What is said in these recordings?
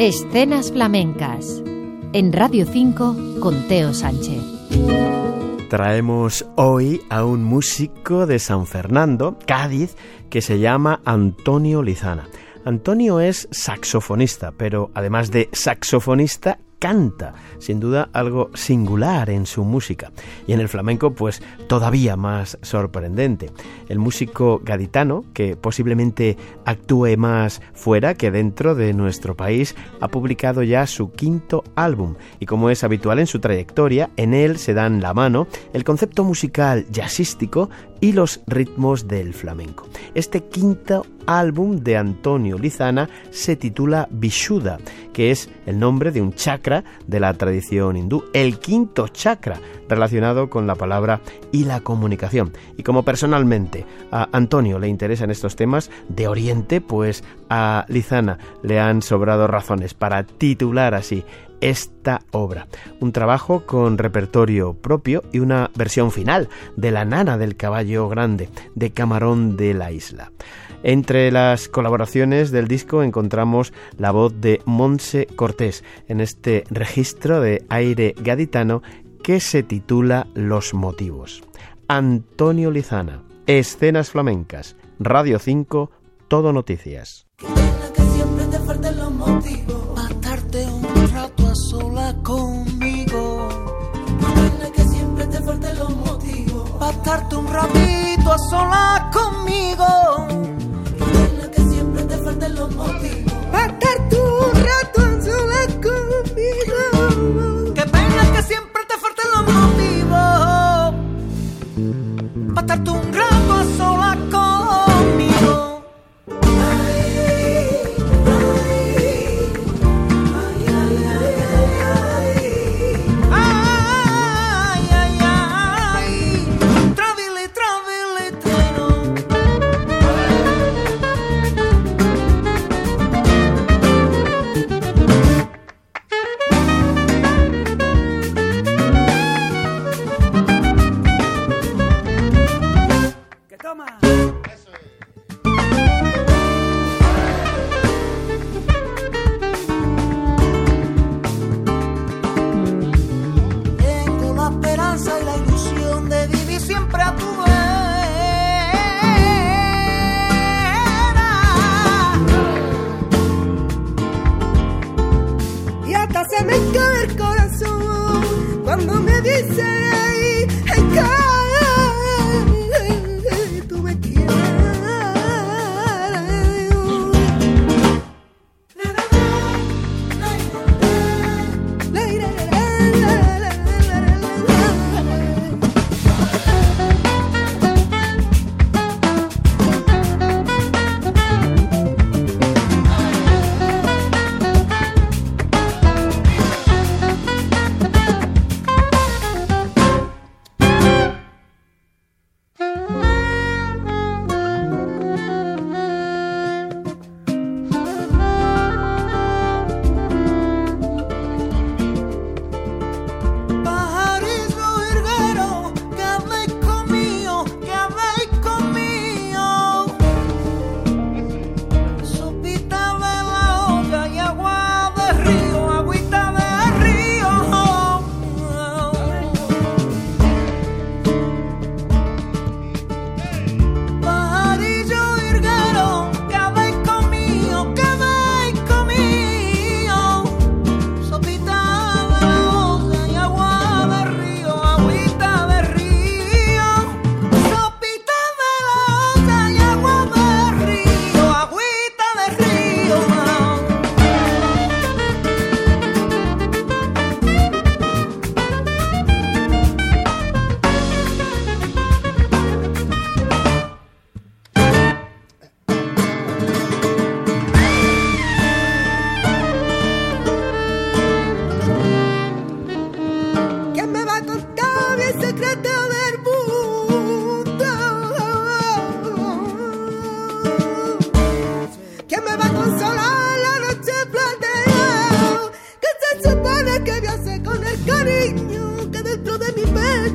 Escenas flamencas. En Radio 5 con Teo Sánchez. Traemos hoy a un músico de San Fernando, Cádiz, que se llama Antonio Lizana. Antonio es saxofonista, pero además de saxofonista, canta, sin duda algo singular en su música. Y en el flamenco, pues todavía más sorprendente. El músico gaditano, que posiblemente actúe más fuera que dentro de nuestro país, ha publicado ya su quinto álbum y como es habitual en su trayectoria, en él se dan la mano el concepto musical jazzístico y los ritmos del flamenco. Este quinto álbum de Antonio Lizana se titula Vishuddha, que es el nombre de un chakra de la tradición hindú, el quinto chakra relacionado con la palabra y la comunicación. Y como personalmente a Antonio le interesan estos temas de Oriente, pues a Lizana le han sobrado razones para titular así esta obra. Un trabajo con repertorio propio y una versión final de La Nana del Caballo Grande, de Camarón de la Isla. Entre las colaboraciones del disco encontramos la voz de Monse Cortés en este registro de aire gaditano que se titula Los motivos. Antonio Lizana, Escenas Flamencas, Radio 5, Todo Noticias. Sola conmigo. que siempre te falten los motivos. Matarte un ratito a sola conmigo los motivos.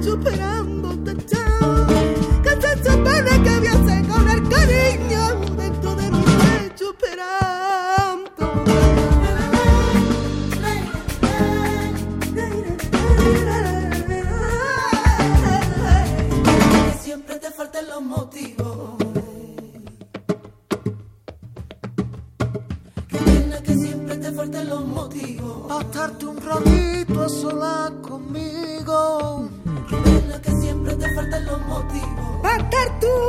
superando que siempre te falten los motivos. Para estarte un ratito a solas conmigo. Qué pena que siempre te falten los motivos. Tu un